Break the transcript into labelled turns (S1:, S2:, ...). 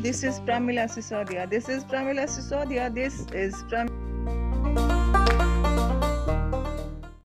S1: This is Pramila Sisodia. This is Pramila Sisodia. This is Pramila.